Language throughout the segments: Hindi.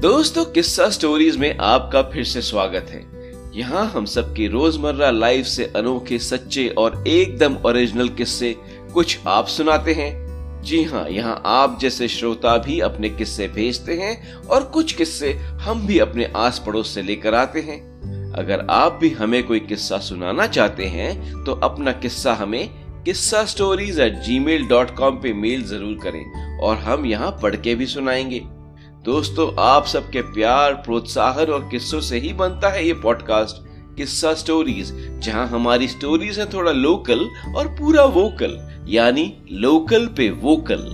दोस्तों, किस्सा स्टोरीज में आपका फिर से स्वागत है। यहाँ हम सबकी रोज़मर्रा लाइफ से अनोखे, सच्चे और एकदम ओरिजिनल किस्से कुछ आप सुनाते हैं। जी हाँ यहाँ आप जैसे श्रोता भी अपने किस्से भेजते हैं और कुछ किस्से हम भी अपने आस पड़ोस से लेकर आते हैं। अगर आप भी हमें कोई किस्सा सुनाना चाहते हैं तो अपना किस्सा हमें किस्सा stories at Gmail dot com पे मेल ज़रूर करें और हम यहाँ पढ़ के भी सुनाएँगे। दोस्तों, आप सबके प्यार, प्रोत्साहन और किस्सों से ही बनता है ये पॉडकास्ट किस्सा स्टोरीज जहाँ हमारी स्टोरीज है थोड़ा लोकल और पूरा वोकल यानी लोकल पे वोकल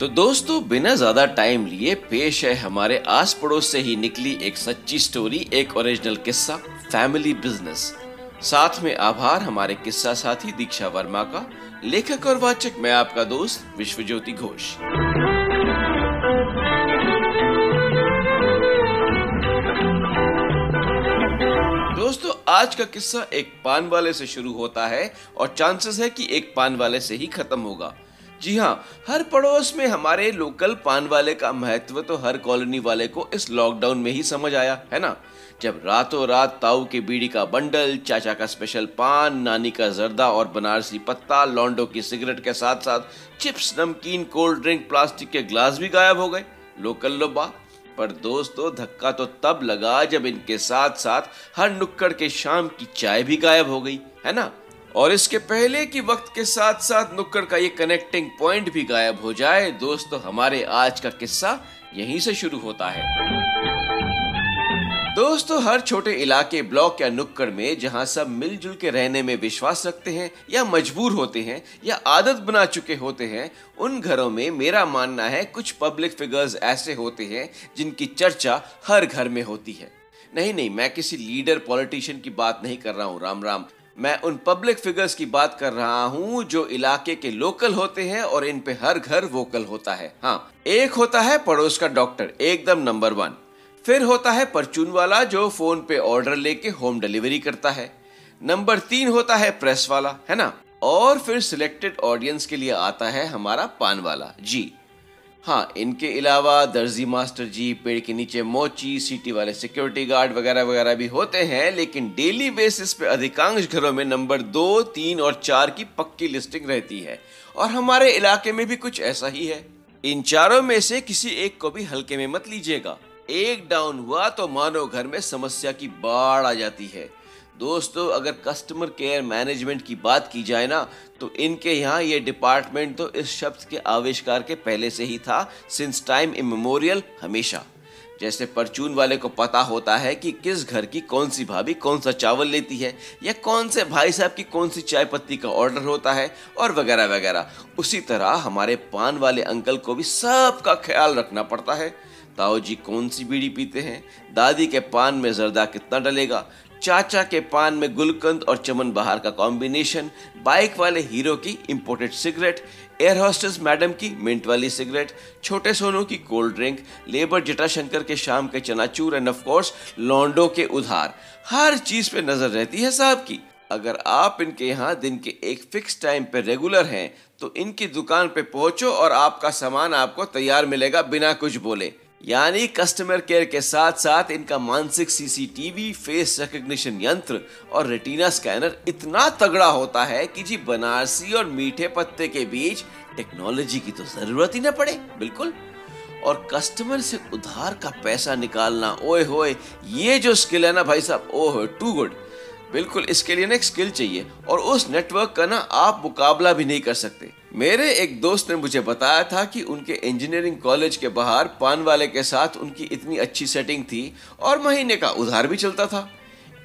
तो दोस्तों, बिना ज़्यादा टाइम लिए पेश है हमारे आस पड़ोस से ही निकली एक सच्ची स्टोरी एक ओरिजिनल किस्सा फैमिली बिज़नेस साथ में आभार हमारे किस्सा साथी दीक्षा वर्मा का, लेखक और वाचक मैं आपका दोस्त विश्वज्योति घोष। दोस्तों, आज का किस्सा एक पान वाले से शुरू होता है और चांसेस है कि एक पान वाले से ही खत्म होगा। जी हाँ हर पड़ोस में हमारे लोकल पान वाले का महत्व तो हर कॉलोनी वाले को इस लॉकडाउन में ही समझ आया, है ना? जब रातों रात ताऊ के बीड़ी का बंडल, चाचा का स्पेशल पान, नानी का जर्दा और बनारसी पत्ता लॉन्डो की सिगरेट के साथ साथ चिप्स नमकीन कोल्ड ड्रिंक प्लास्टिक के ग्लास भी गायब हो गए। लोकल लोबा पर दोस्तों, धक्का तो तब लगा जब इनके साथ साथ हर नुक्कड़ के शाम की चाय भी गायब हो गई, है ना? और इसके पहले कि वक्त के साथ साथ नुक्कड़ का ये कनेक्टिंग पॉइंट भी गायब हो जाए, दोस्तों हमारे आज का किस्सा यहीं से शुरू होता है। दोस्तों हर छोटे इलाके, ब्लॉक या नुक्कड़ में जहाँ सब मिलजुल के रहने में विश्वास रखते हैं, या मजबूर होते हैं, या आदत बना चुके होते हैं, उन घरों में मेरा मानना है कुछ पब्लिक फिगर्स ऐसे होते हैं, जिनकी चर्चा हर घर में होती है। नहीं नहीं, मैं किसी लीडर पॉलिटिशियन की बात नहीं कर रहा हूँ, राम राम। मैं उन पब्लिक फिगर्स की बात कर रहा हूँ जो इलाके के लोकल होते हैं और इन पे हर घर वोकल होता है। हाँ एक होता है पड़ोस का डॉक्टर एकदम नंबर वन फिर होता है परचून वाला जो फ़ोन पे ऑर्डर लेके होम डिलीवरी करता है। नंबर तीन होता है प्रेस वाला, है ना? और फिर सिलेक्टेड ऑडियंस के लिए आता है हमारा पान वाला। जी। हाँ इनके अलावा दर्जी मास्टर जी पेड़ के नीचे मोची, सिटी वाले सिक्योरिटी गार्ड वगैरह वगैरह भी होते हैं, लेकिन डेली बेसिस पे अधिकांश घरों में नंबर दो, तीन और चार की पक्की लिस्टिंग रहती है। और हमारे इलाके में भी कुछ ऐसा ही है। इन चारों में से किसी एक को भी हल्के में मत लीजिएगा। एक डाउन हुआ तो मानो घर में समस्या की बाढ़ आ जाती है। दोस्तों, अगर कस्टमर केयर मैनेजमेंट की बात की जाए ना तो इनके यहाँ ये डिपार्टमेंट तो इस शब्द के आविष्कार के पहले से ही था सिंस टाइम इमेमोरियल हमेशा। जैसे परचून वाले को पता होता है कि किस घर की कौन सी भाभी कौन सा चावल लेती है, या कौन से भाई साहब की कौन सी चाय पत्ती का ऑर्डर होता है, और वगैरह वगैरह। उसी तरह हमारे पान वाले अंकल को भी सबका ख्याल रखना पड़ता है। ताऊ जी कौन सी बीड़ी पीते हैं? दादी के पान में जर्दा कितना डलेगा? चाचा के पान में गुलकंद और चमन बहार का कॉम्बिनेशन बाइक वाले हीरो की imported cigarette air hostess madam की मिंट वाली सिगरेट छोटे सोनू की कोल्ड ड्रिंक लेबर जटाशंकर के शाम के चनाचूर एंड ऑफ़ कोर्स लॉन्डो के उधार। हर चीज़ पे नज़र रहती है साहब की। अगर आप इनके यहाँ दिन के एक फिक्स टाइम पे रेगुलर हैं तो इनकी दुकान पे पहुंचो और आपका सामान आपको तैयार मिलेगा बिना कुछ बोले। यानी कस्टमर केयर के साथ साथ इनका मानसिक सीसीटीवी फेस रिकग्निशन यंत्र और रेटिना स्कैनर इतना तगड़ा होता है कि जी बनारसी और मीठे पत्ते के बीच टेक्नोलॉजी की तो ज़रूरत ही ना पड़े, बिल्कुल। और कस्टमर से उधार का पैसा निकालना, ओए होए, ये जो स्किल है ना भाई साहब, ओह टू गुड बिल्कुल, इसके लिए ना एक स्किल चाहिए और उस नेटवर्क का ना आप मुकाबला भी नहीं कर सकते। मेरे एक दोस्त ने मुझे बताया था कि उनके इंजीनियरिंग कॉलेज के बाहर पान वाले के साथ उनकी इतनी अच्छी सेटिंग थी और महीने का उधार भी चलता था।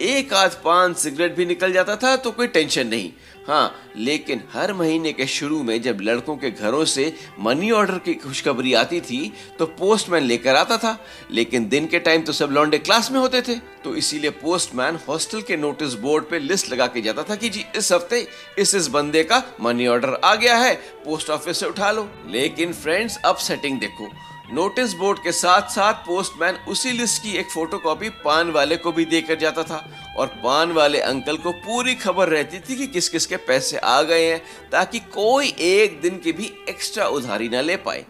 एक आध पान सिगरेट भी निकल जाता था तो कोई टेंशन नहीं। हाँ लेकिन हर महीने के शुरू में जब लड़कों के घरों से मनी ऑर्डर की खुशखबरी आती थी तो पोस्टमैन लेकर आता था। लेकिन दिन के टाइम तो सब लॉन्डे क्लास में होते थे तो इसीलिए पोस्टमैन हॉस्टल के नोटिस बोर्ड पे लिस्ट लगा के जाता था कि जी, इस हफ़्ते इस इस बंदे का मनी ऑर्डर आ गया है, पोस्ट ऑफ़िस से उठा लो। लेकिन फ्रेंड्स, अब सेटिंग देखो। नोटिस बोर्ड के साथ साथ पोस्टमैन उसी लिस्ट की एक फोटोकॉपी पान वाले को भी देकर जाता था और पान वाले अंकल को पूरी खबर रहती थी कि किस किस के पैसे आ गए हैं ताकि कोई एक दिन की भी एक्स्ट्रा उधारी ना ले पाए।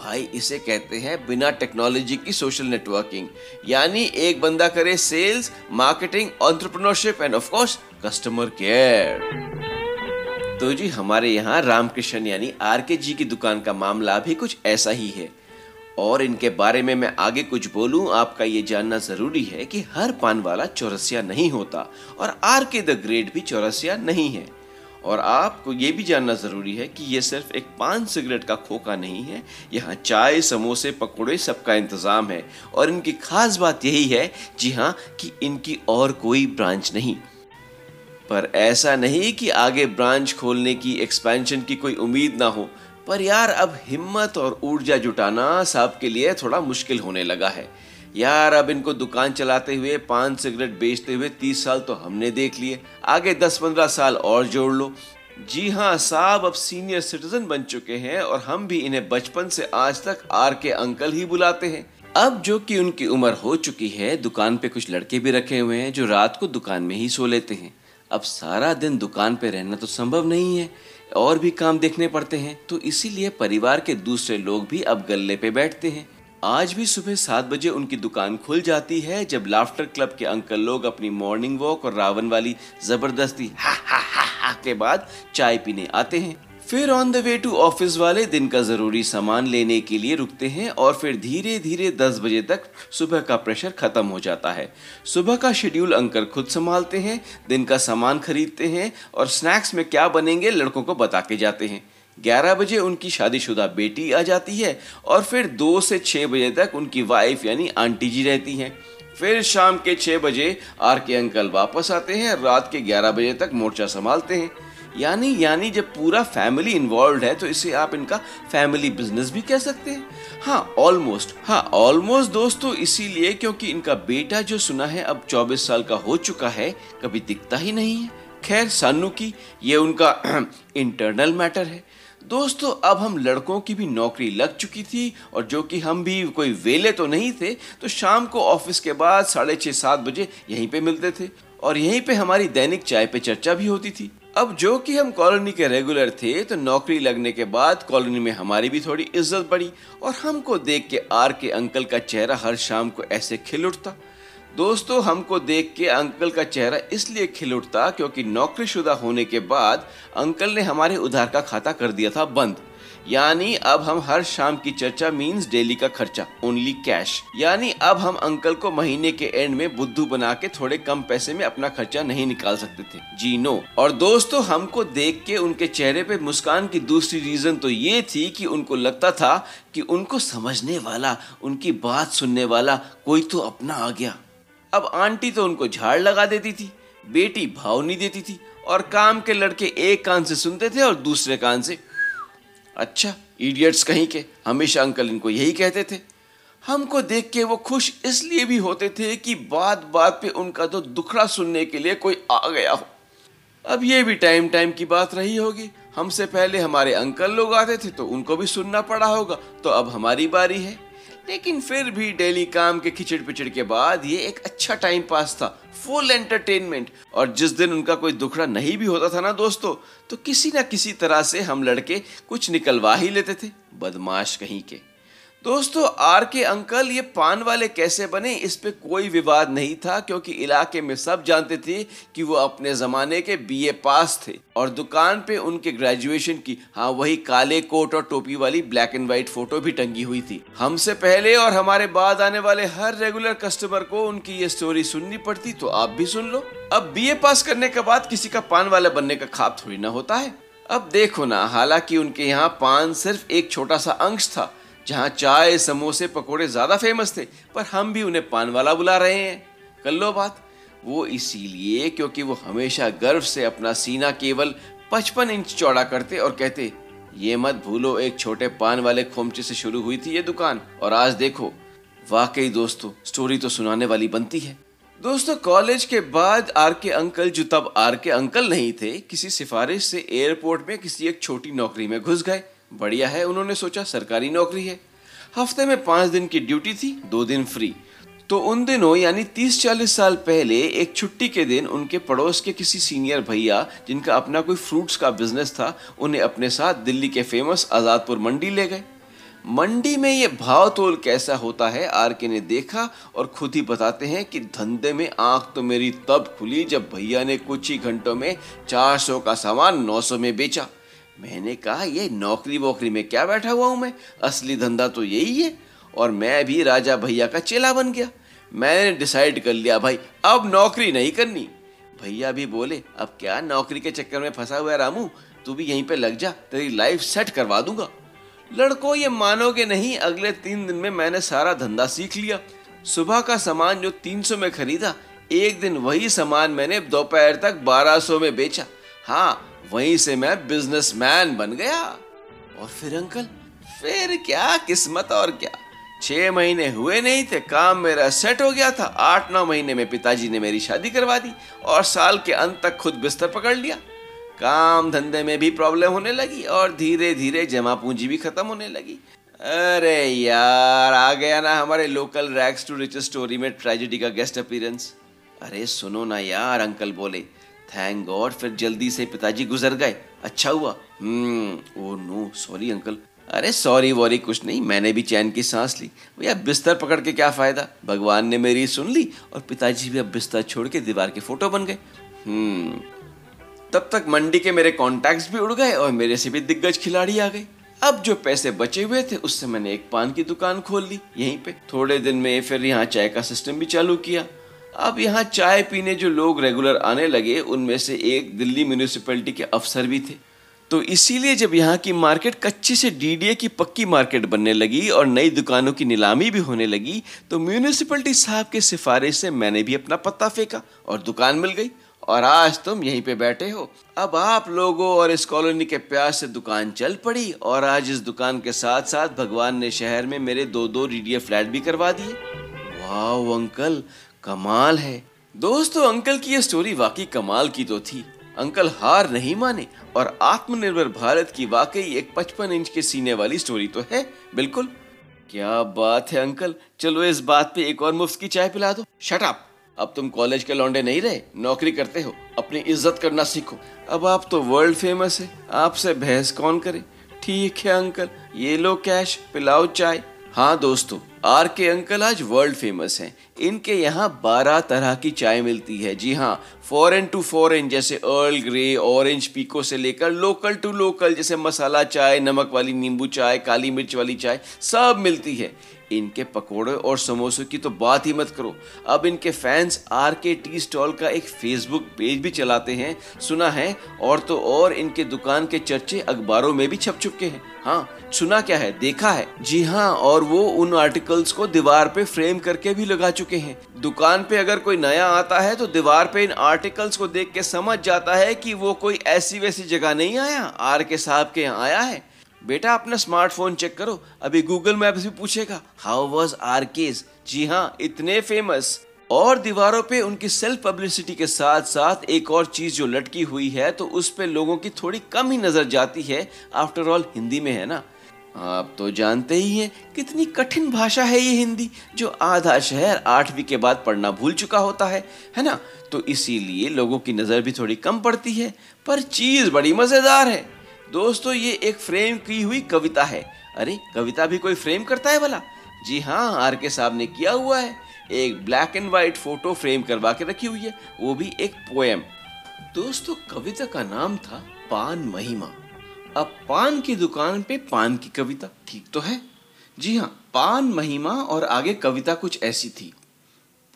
भाई, इसे कहते हैं बिना टेक्नोलॉजी की सोशल नेटवर्किंग यानी एक बंदा करे sales marketing entrepreneurship and of course customer care तो जी, हमारे यहाँ रामकृष्ण यानी आर के जी की दुकान का मामला भी कुछ ऐसा ही है। और इनके बारे में मैं आगे कुछ बोलूँ, आपका ये जानना ज़रूरी है कि हर पान वाला चौरसिया नहीं होता और आर के द ग्रेट भी चौरसिया नहीं है। और आपको ये भी जानना ज़रूरी है कि ये सिर्फ़ एक पान सिगरेट का खोखा नहीं है, यहाँ चाय, समोसे, पकौड़े सबका इंतज़ाम है। और इनकी खास बात यही है, जी हाँ कि इनकी और कोई ब्रांच नहीं। पर ऐसा नहीं कि आगे ब्रांच खोलने की एक्सपेंशन की कोई उम्मीद ना हो। पर यार, अब हिम्मत और ऊर्जा जुटाना सबके लिए थोड़ा मुश्किल होने लगा है। यार, अब इनको दुकान चलाते हुए, पान सिगरेट बेचते हुए तीस साल तो हमने देख लिए। आगे दस पंद्रह साल और जोड़ लो। जी हाँ साहब अब सीनियर सिटीजन बन चुके हैं और हम भी इन्हें बचपन से आज तक आर के अंकल ही बुलाते हैं। अब जो कि उनकी उम्र हो चुकी है, दुकान पे कुछ लड़के भी रखे हुए हैं जो रात को दुकान में ही सो लेते हैं। अब सारा दिन दुकान पे रहना तो संभव नहीं है। और भी काम देखने पड़ते हैं तो इसीलिए परिवार के दूसरे लोग भी अब गल्ले पे बैठते हैं। आज भी सुबह सात बजे उनकी दुकान खुल जाती है, जब लाफ्टर क्लब के अंकल लोग अपनी मॉर्निंग वॉक और रावण वाली ज़बरदस्ती हा हा हा हा के बाद चाय पीने आते हैं। फिर on the way to office वाले दिन का ज़रूरी सामान लेने के लिए रुकते हैं और फिर धीरे धीरे दस बजे तक सुबह का प्रेशर खत्म हो जाता है। सुबह का शेड्यूल अंकर खुद संभालते हैं, दिन का सामान खरीदते हैं और स्नैक्स में क्या बनेंगे लड़कों को बता के जाते हैं। ग्यारह बजे उनकी शादीशुदा बेटी आ जाती है और फिर दो से छः बजे तक उनकी वाइफ यानी आंटी जी रहती हैं। फिर शाम के छः बजे आर के अंकल वापस आते हैं, रात के ग्यारह बजे तक मोर्चा संभालते हैं। यानी यानी जब पूरा फैमिली इन्वॉल्व है तो इसे आप इनका फैमिली बिज़नेस भी कह सकते हैं। हाँ ऑलमोस्ट हाँ ऑलमोस्ट दोस्तों, इसीलिए क्योंकि इनका बेटा जो सुना है, अब 24 साल का हो चुका है, कभी दिखता ही नहीं है। खैर, सानू की ये उनका इंटरनल मैटर है। दोस्तों, अब हम लड़कों की भी नौकरी लग चुकी थी, और जो कि हम भी कोई वेले तो नहीं थे तो शाम को ऑफ़िस के बाद साढ़े छः सात बजे यहीं पे मिलते थे। और यहीं पे हमारी दैनिक चाय पे चर्चा भी होती थी। अब जो कि हम कॉलोनी के रेगुलर थे तो नौकरी लगने के बाद कॉलोनी में हमारी भी थोड़ी इज़्ज़त बढ़ी और हमको देख के आर के अंकल का चेहरा हर शाम को ऐसे खिल उठता। दोस्तों, हमको देख के अंकल का चेहरा इसलिए खिल उठता क्योंकि नौकरीशुदा होने के बाद अंकल ने हमारे उधार का खाता कर दिया था बंद। यानी अब हम हर शाम की चर्चा मीन्स डेली का खर्चा ओनली कैश यानी अब हम अंकल को महीने के एंड में बुद्धू बना के थोड़े कम पैसे में अपना खर्चा नहीं निकाल सकते थे। जी नो और दोस्तों, हमको देख के उनके चेहरे पे मुस्कान की दूसरी रीजन तो ये थी कि उनको लगता था कि उनको समझने वाला, उनकी बात सुनने वाला कोई तो अपना आ गया। अब आंटी तो उनको झाड़ लगा देती थी, बेटी भाव नहीं देती थी और काम के लड़के एक कान से सुनते थे और दूसरे कान से अच्छा इडियट्स कहीं के, हमेशा अंकल इनको यही कहते थे। हमको देख के वो खुश इसलिए भी होते थे कि बात बात पे उनका तो दुखड़ा सुनने के लिए कोई आ गया हो। अब ये भी टाइम टाइम की बात रही होगी। हमसे पहले हमारे अंकल लोग आते थे तो उनको भी सुनना पड़ा होगा। तो अब हमारी बारी है। लेकिन फिर भी डेली काम के खिचड़ पिचड़ के बाद ये एक अच्छा टाइम पास था फुल एंटरटेनमेंट और जिस दिन उनका कोई दुखड़ा नहीं भी होता था ना दोस्तों तो किसी ना किसी तरह से हम लड़के कुछ निकलवा ही लेते थे, बदमाश कहीं के। दोस्तों, आर के अंकल, ये पान वाले कैसे बने? इस पे कोई विवाद नहीं था, क्योंकि इलाके में सब जानते थे कि वो अपने जमाने के बीए पास थे। और दुकान पे उनके ग्रेजुएशन की हाँ वही काले कोट और टोपी वाली ब्लैक एंड व्हाइट फ़ोटो भी टंगी हुई थी। हमसे पहले और हमारे बाद आने वाले हर रेगुलर कस्टमर को उनकी ये स्टोरी सुननी पड़ती तो आप भी सुन लो। अब बीए पास करने के बाद किसी का पान वाला बनने का खाप थोड़ी ना होता है। अब देखो ना, हालाँकि उनके यहाँ पान सिर्फ़ एक छोटा सा अंश था जहाँ चाय, समोसे, पकोड़े ज़्यादा फ़ेमस थे, पर हम भी उन्हें पान वाला बुला रहे हैं। कर लो बात। वो इसीलिए क्योंकि वो हमेशा गर्व से अपना सीना केवल पचपन इंच चौड़ा करते और कहते, ये मत भूलो, एक छोटे पान वाले खोमचे से शुरू हुई थी ये दुकान, और आज देखो, वाकई दोस्तों स्टोरी तो सुनाने वाली बनती है। दोस्तों कॉलेज के बाद आर के अंकल, जो तब आर के अंकल नहीं थे, किसी सिफारिश से एयरपोर्ट में किसी एक छोटी नौकरी में घुस गए। बढ़िया है, उन्होंने सोचा, सरकारी नौकरी है। हफ़्ते में पाँच दिन की ड्यूटी थी, दो दिन फ्री। तो उन दिनों, यानी 30-40 साल पहले, एक छुट्टी के दिन उनके पड़ोस के किसी सीनियर भैया, जिनका अपना कोई फ्रूट्स का बिज़नेस था, उन्हें अपने साथ दिल्ली के फ़ेमस आज़ादपुर मंडी ले गए। मंडी में ये भाव तोल कैसा होता है आर के ने देखा और खुद ही बताते हैं कि धंधे में आँख तो मेरी तब खुली जब भैया ने कुछ ही घंटों में 400 का सामान 900 में बेचा। मैंने कहा, ये नौकरी वोकरी में क्या बैठा हुआ हूँ मैं? असली धंधा तो यही है। और मैं भी राजा भैया का चेला बन गया। मैंने डिसाइड कर लिया, भाई, अब नौकरी नहीं करनी। भैया भी बोले, अब क्या नौकरी के चक्कर में फंसा हुआ है रामू? तू भी यहीं पे लग जा, तेरी लाइफ सेट करवा दूँगा। लड़कों, ये मानोगे नहीं, अगले तीन दिन में मैंने सारा धंधा सीख लिया। सुबह का सामान जो 300 में खरीदा, एक दिन वही सामान मैंने दोपहर तक 1200 में बेचा। हाँ वहीं से मैं बिजनेसमैन बन गया। और फिर अंकल, फिर क्या किस्मत और क्या? छह महीने हुए नहीं थे, काम मेरा सेट हो गया था। आठ नौ महीने में पिताजी ने मेरी शादी करवा दी और साल के अंत तक खुद बिस्तर पकड़ लिया। काम धंधे में भी प्रॉब्लम होने लगी और धीरे धीरे जमा पूंजी भी खत्म होने लगी। अरे यार, आ गया ना हमारे local rags to rich story में ट्रेजिडी का गेस्ट अपीयरेंस अरे सुनो ना यार, अंकल बोले थैंक गॉड फिर जल्दी से पिताजी गुजर गए। अच्छा हुआ। Hmm oh no sorry uncle अरे सॉरी वॉरी कुछ नहीं, मैंने भी चैन की सांस ली। भैया, बिस्तर पकड़ के क्या फ़ायदा? भगवान ने मेरी सुन ली और पिताजी भी अब बिस्तर छोड़ के दीवार के फ़ोटो बन गए। हम्म तब तक मंडी के मेरे कॉन्टैक्ट्स भी उड़ गए और मेरे से भी दिग्गज खिलाड़ी आ गए। अब जो पैसे बचे हुए थे, उससे मैंने एक पान की दुकान खोल ली, यहीं पे। थोड़े दिन में फिर यहाँ चाय का सिस्टम भी चालू किया। अब यहाँ चाय पीने जो लोग रेगुलर आने लगे, उनमें से एक दिल्ली म्यूनिसिपैलिटी के अफसर भी थे। तो इसीलिए जब यहाँ की मार्केट कच्ची से डीडीए की पक्की मार्केट बनने लगी और नई दुकानों की नीलामी भी होने लगी तो म्यूनिसिपैलिटी साहब के सिफारिश से मैंने भी अपना पत्ता फेंका और दुकान मिल गई। और आज तुम यहीं पे बैठे हो। अब आप लोगों और इस कॉलोनी के प्यार से दुकान चल पड़ी और आज इस दुकान के साथ साथ भगवान ने शहर में मेरे दो दो डीडीए फ्लैट भी करवा दिए। वाह अंकल कमाल है। दोस्तों, अंकल की ये स्टोरी वाकई कमाल की तो थी। अंकल हार नहीं माने और आत्मनिर्भर भारत की वाकई एक पचपन इंच के सीने वाली स्टोरी तो है। बिल्कुल। क्या बात है अंकल। चलो इस बात पे एक और मुफ़्त की चाय पिला दो। शट अप अब तुम कॉलेज के लौंडे नहीं रहे, नौकरी करते हो। अपनी इज़्ज़त करना सीखो। अब आप तो वर्ल्ड फ़ेमस है। आपसे बहस कौन करे? ठीक है अंकल। ये लो कैश पिलाओ चाय। हाँ दोस्तों। आर के अंकल आज वर्ल्ड फ़ेमस हैं। इनके यहाँ बारह तरह की चाय मिलती है। जी हाँ फॉरेन टू फॉरेन जैसे अर्ल ग्रे ऑरेंज पीको से लेकर लोकल टू लोकल जैसे मसाला चाय, नमक वाली नींबू चाय, काली मिर्च वाली चाय, सब मिलती है। इनके पकोड़े और समोसों की तो बात ही मत करो। अब इनके fans R K T stall का एक फेसबुक पेज भी चलाते हैं। सुना है? और तो और इनके दुकान के चर्चे अखबारों में भी छप चुके हैं। हाँ सुना क्या है? देखा है? जी हाँ और वो उन आर्टिकल्स को दीवार पे फ्रेम करके भी लगा चुके हैं। दुकान पे अगर कोई नया आता है तो दीवार पे इन आर्टिकल्स को देख के समझ जाता है कि वो कोई ऐसी वैसी जगह नहीं आया। आर के साहब के यहाँ आया है। बेटा, अपना स्मार्टफ़ोन चेक करो। अभी गूगल मैप्स भी पूछेगा हाउ वॉज़ आर केस जी हाँ इतने फ़ेमस और दीवारों पे उनकी सेल्फ पब्लिसिटी के साथ साथ एक और चीज़ जो लटकी हुई है तो उस पे लोगों की थोड़ी कम ही नज़र जाती है। आफ्टर ऑल हिंदी में है ना। आप तो जानते ही हैं कितनी कठिन भाषा है ये हिंदी, जो आधा शहर आठवीं के बाद पढ़ना भूल चुका होता है है ना? तो इसीलिए लोगों की नज़र भी थोड़ी कम पड़ती है, पर चीज़ बड़ी मज़ेदार है। दोस्तों, ये एक फ्रेम की हुई कविता है। अरे, कविता भी कोई फ्रेम करता है भला? जी हाँ आर के साहब ने किया हुआ है। एक black and white photo frame करवा के रखी हुई है, वो भी एक पोएम। दोस्तों, कविता का नाम था पान महिमा। अब पान की दुकान पे पान की कविता। ठीक तो है? जी हाँ पान महिमा और आगे कविता कुछ ऐसी थी।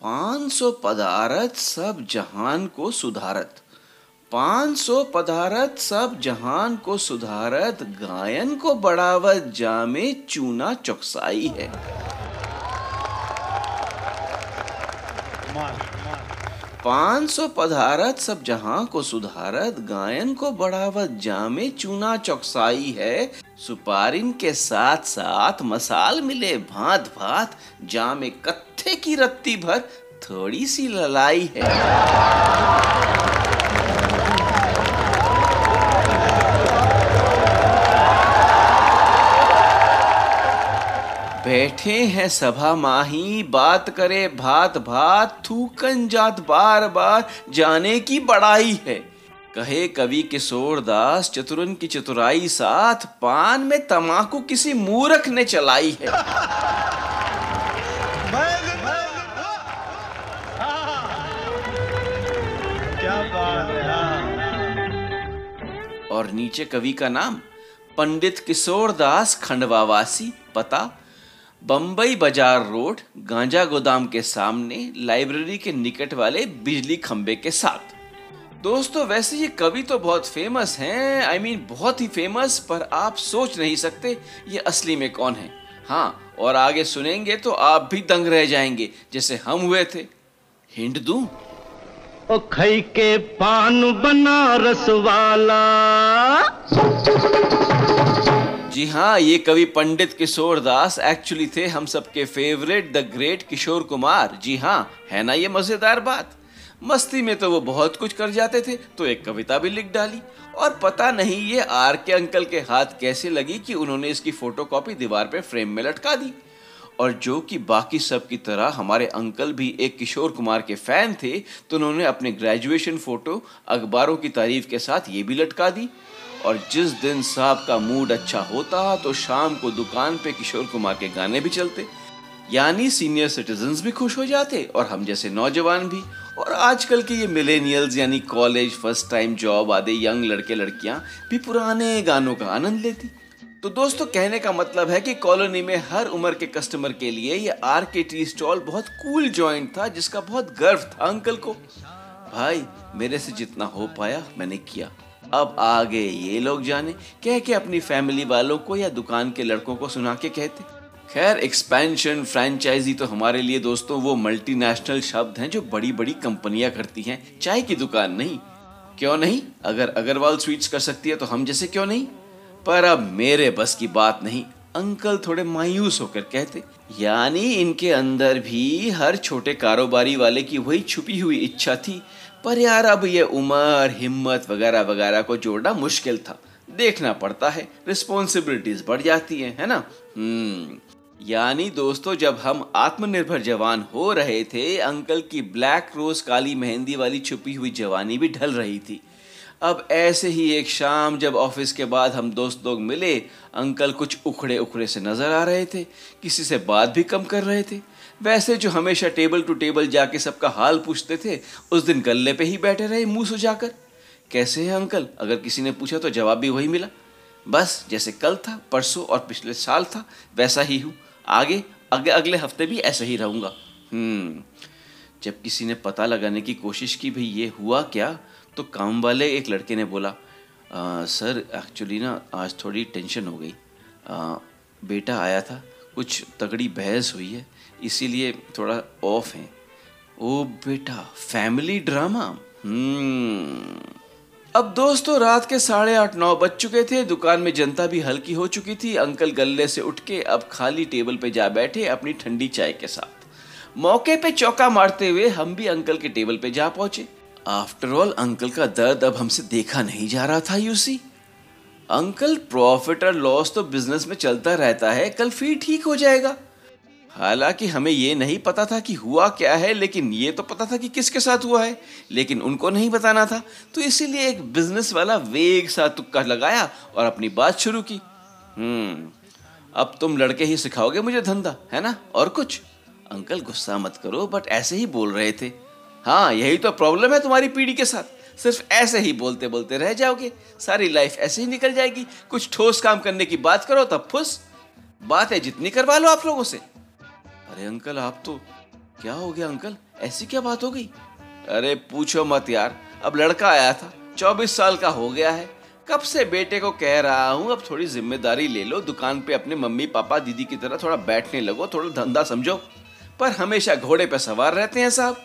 पान सो पदारत सब जहान को सुधारत। पान सो पदारत सब जहान को सुधारत। गायन को बढ़ावत, जामे चूना चौकसाई है। पाँच सौ पधारत, सब जहाँ को सुधारत, गायन को बढ़ावत, जामे चूना चौकसाई है। सुपारिन के साथ साथ मसाल मिले भात भात जामे कत्थे की रत्ती भर, थोड़ी सी ललाई है। बैठे हैं सभा माही बात करे भात भात थूकन जात बार बार जाने की बड़ाई है। कहे कवि किशोर दास चतुरन की चतुराई साथ पान में तमाकू किसी मूरख ने चलाई है। है। और नीचे कवि का नाम पंडित किशोर दास खंडवावासी पता बम्बई बाज़ार रोड गांजा गोदाम के सामने लाइब्रेरी के निकट वाले बिजली खंबे के साथ। दोस्तों वैसे ये कवि तो बहुत फ़ेमस हैं। आई I मीन mean, बहुत ही फ़ेमस पर आप सोच नहीं सकते ये असली में कौन है। हाँ और आगे सुनेंगे तो आप भी दंग रह जाएँगे जैसे हम हुए थे। हिंट दूँ? ओ खई के पान बनारस वाला। जी हाँ ये कवि पंडित किशोर दास एक्चुअली थे हम सबके favourite the great Kishore Kumar. जी हाँ है ना ये मज़ेदार बात? मस्ती में तो वो बहुत कुछ कर जाते थे तो एक कविता भी लिख डाली। और पता नहीं ये आर के अंकल के हाथ कैसे लगी कि उन्होंने इसकी फोटोकॉपी दीवार पे फ्रेम में लटका दी। और जो कि बाकी सब की तरह हमारे अंकल भी एक किशोर कुमार के फ़ैन थे तो उन्होंने अपने ग्रेजुएशन फ़ोटो अखबारों की तारीफ़ के साथ ये भी लटका दी। और जिस दिन साहब का मूड अच्छा होता तो शाम को दुकान पे किशोर कुमार के गाने भी चलते। यानी सीनियर सिटीजन भी खुश हो जाते और हम जैसे नौजवान भी। और आजकल के ये मिलेनियल्स यानी कॉलेज फ़र्स्ट टाइम जॉब आदि यंग लड़के लड़कियाँ भी पुराने गानों का आनंद लेती। तो दोस्तों, कहने का मतलब है कि कॉलोनी में हर उम्र के कस्टमर के लिए ये आर के टी स्टॉल बहुत कूल जॉइंट था, जिसका बहुत गर्व था अंकल को। भाई, मेरे से जितना हो पाया मैंने किया। अब आगे ये लोग जाने कह के अपनी फैमिली वालों को या दुकान के लड़कों को सुना के कहते? खैर एक्सपेंशन फ्रेंचाइजी तो हमारे लिए दोस्तों वो मल्टीनेशनल शब्द हैं जो बड़ी बड़ी कंपनियाँ करती हैं। चाय की दुकान नहीं। क्यों नहीं? अगर अग्रवाल स्वीट्स कर सकती है तो हम जैसे क्यों नहीं? पर अब मेरे बस की बात नहीं। अंकल थोड़े मायूस होकर कहते, यानी इनके अंदर भी हर छोटे कारोबारी वाले की वही छुपी हुई इच्छा थी। पर यार अब ये उम्र, हिम्मत वगैरह वगैरह को जोड़ना मुश्किल था। देखना पड़ता है रिस्पॉन्सिबिलिटीज बढ़ जाती हैं, है ना? हम्म। यानी दोस्तों, जब हम आत्मनिर्भर जवान हो रहे थे, अंकल की ब्लैक रोज काली मेहंदी वाली छुपी हुई जवानी भी ढल रही थी। अब ऐसे ही एक शाम जब ऑफ़िस के बाद हम दोस्त लोग मिले, अंकल कुछ उखड़े उखड़े से नज़र आ रहे थे, किसी से बात भी कम कर रहे थे। वैसे जो हमेशा टेबल टू टेबल जाके सबका हाल पूछते थे उस दिन गल्ले पे ही बैठे रहे मुँह सुजाकर कैसे हैं अंकल? अगर किसी ने पूछा तो जवाब भी वही मिला। बस जैसे कल था परसों और पिछले साल था वैसा ही हूँ। आगे अगले अगले हफ़्ते भी ऐसा ही रहूँगा। हम्म जब किसी ने पता लगाने की कोशिश की भाई ये हुआ क्या? तो काम वाले एक लड़के ने बोला आ, सर एक्चुअली ना आज थोड़ी टेंशन हो गई। आ, बेटा आया था कुछ तगड़ी बहस हुई है। इसीलिए थोड़ा ऑफ़ है। ओ बेटा फैमिली ड्रामा हम्म। अब दोस्तों, रात के साढ़े आठ, नौ बज चुके थे। दुकान में जनता भी हल्की हो चुकी थी। अंकल गल्ले से उठ के अब खाली टेबल पे जा बैठे अपनी ठंडी चाय के साथ। मौके पे चौका मारते हुए हम भी अंकल के टेबल पे जा पहुँचे। आफ्टर ऑल अंकल का दर्द अब हमसे देखा नहीं जा रहा था यूसी अंकल प्रॉफिट और लॉस तो बिज़नेस में चलता रहता है। कल फिर ठीक हो जाएगा। हालाँकि हमें ये नहीं पता था कि हुआ क्या है, लेकिन ये तो पता था कि किसके साथ हुआ है। लेकिन उनको नहीं बताना था तो इसीलिए एक बिज़नेस वाला वेग सा तुक्का लगाया और अपनी बात शुरू की। हम्म अब तुम लड़के ही सिखाओगे मुझे धंधा, है ना? और कुछ? अंकल, गुस्सा मत करो बट ऐसे ही बोल रहे थे। हाँ यही तो प्रॉब्लम है तुम्हारी पीढ़ी के साथ। सिर्फ़ ऐसे ही बोलते बोलते रह जाओगे। सारी लाइफ ऐसे ही निकल जाएगी। कुछ ठोस काम करने की बात करो तब फुस। बातें जितनी करवा लो आप लोगों से। अरे अंकल, आप तो क्या हो गया अंकल? ऐसी क्या बात हो गई? अरे पूछो मत यार, अब लड़का आया था, चौबीस साल का हो गया है। कब से बेटे को कह रहा हूँ, अब थोड़ी ज़िम्मेदारी ले लो, दुकान पे अपने मम्मी, पापा, दीदी की तरह थोड़ा बैठने लगो, थोड़ा धंधा समझो। पर हमेशा घोड़े पे सवार रहते हैं साहब।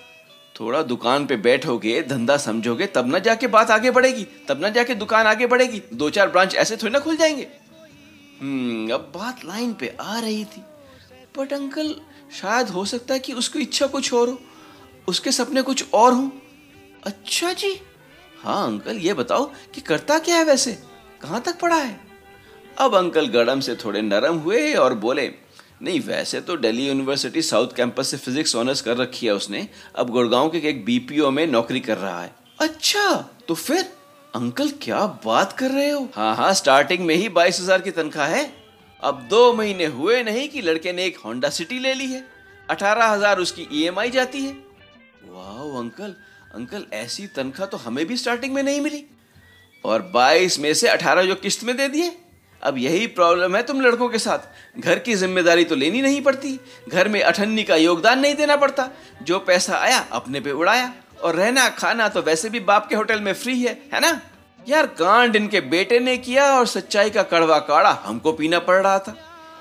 थोड़ा दुकान पे बैठोगे, धंधा समझोगे, तब ना जाके बात आगे बढ़ेगी, तब ना जाके दुकान आगे बढ़ेगी दो चार ब्रांच ऐसे थोड़ी ना खुल जाएँगे। हम्म अब बात लाइन पे आ रही थी। बट अंकल शायद हो सकता है कि उसकी इच्छा कुछ और हो, उसके सपने कुछ और हो। अच्छा जी। हाँ अंकल, ये बताओ कि करता क्या है वैसे? कहाँ तक पढ़ा है? अब अंकल गड़म से थोड़े नरम हुए और बोले, नहीं, वैसे तो दिल्ली यूनिवर्सिटी साउथ कैंपस से फिजिक्स ऑनर्स कर रखी है उसने। अब गुड़गांव के एक बीपीओ में नौकरी कर रहा है। अच्छा तो फिर अंकल क्या बात कर रहे हो? हाँ हाँ स्टार्टिंग में ही बाईस हज़ार की तनख्वाह है। अब दो महीने हुए नहीं कि लड़के ने एक होंडा सिटी ले ली है। अठारह हज़ार उसकी ईएमआई जाती है। वाह अंकल अंकल, ऐसी तनख्वाह तो हमें भी स्टार्टिंग में नहीं मिली। और 22 में से 18 जो किस्त में दे दिए, अब यही प्रॉब्लम है तुम लड़कों के साथ। घर की ज़िम्मेदारी तो लेनी नहीं पड़ती। घर में अठन्नी का योगदान नहीं देना पड़ता। जो पैसा आया, अपने पे उड़ाया। और रहना खाना तो वैसे भी बाप के होटल में फ्री है है ना? यार, कांड इनके बेटे ने किया और सच्चाई का कड़वा काढ़ा हमको पीना पड़ रहा था।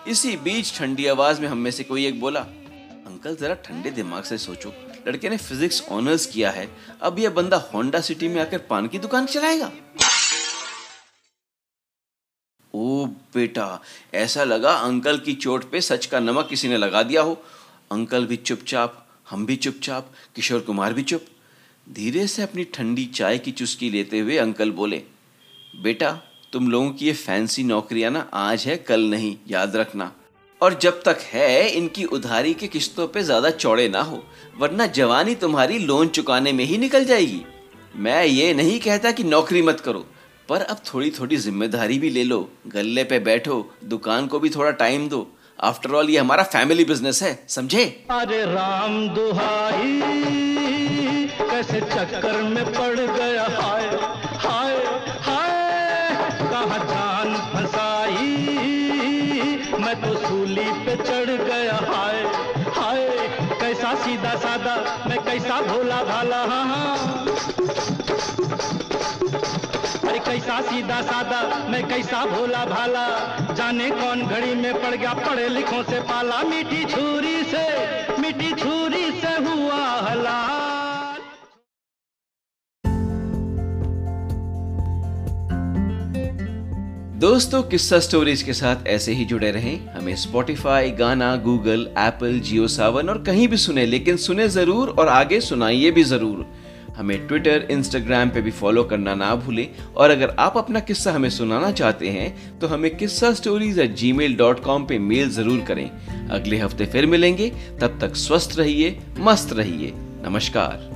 इसी बीच ठंडी आवाज़ में हम में से कोई एक बोला, अंकल, जरा ठंडे दिमाग से सोचो। लड़के ने फिजिक्स ऑनर्स किया है। अब यह बंदा होंडा सिटी में आकर पान की दुकान चलाएगा? ओ बेटा, ऐसा लगा अंकल की चोट पे सच का नमक किसी ने लगा दिया हो। अंकल भी चुपचाप, हम भी चुपचाप, किशोर कुमार भी चुप। धीरे से अपनी ठंडी चाय की चुस्की लेते हुए अंकल बोले, बेटा, तुम लोगों की ये फैंसी नौकरियाँ ना आज है, कल नहीं, याद रखना। और जब तक है, इनकी उधारी के किस्तों पे ज़्यादा चौड़े ना हो, वरना जवानी तुम्हारी लोन चुकाने में ही निकल जाएगी। मैं ये नहीं कहता कि नौकरी मत करो, पर अब थोड़ी थोड़ी ज़िम्मेदारी भी ले लो गल्ले पे बैठो, दुकान को भी थोड़ा टाइम दो। आफ्टर ऑल, ये हमारा फैमिली बिज़नेस है, समझे? अरे राम दुहाई। कैसे चक्कर में पड़ गया। हाय हाय हाय, कहा जान फंसाई? मैं तो सूली पे चढ़ गया। हाय हाय, कैसा सीधा सादा मैं कैसा भोला भाला? हाँ हाँ। अरे कैसा सीधा सादा मैं कैसा भोला भाला? जाने कौन घड़ी में पड़ गया पढ़े लिखों से पाला। मीठी छुरी से, मीठी छुरी दोस्तों, किस्सा स्टोरीज के साथ ऐसे ही जुड़े रहें। हमें स्पॉटिफाई गाना गूगल एप्पल जियो सावन और कहीं भी सुने, लेकिन सुने ज़रूर और आगे सुनाइए भी ज़रूर। हमें ट्विटर इंस्टाग्राम पे भी फॉलो करना ना भूलें और अगर आप अपना किस्सा हमें सुनाना चाहते हैं तो हमें किस्सा stories at Gmail dot com पर मेल ज़रूर करें। अगले हफ़्ते फिर मिलेंगे। तब तक स्वस्थ रहिए, मस्त रहिए। नमस्कार।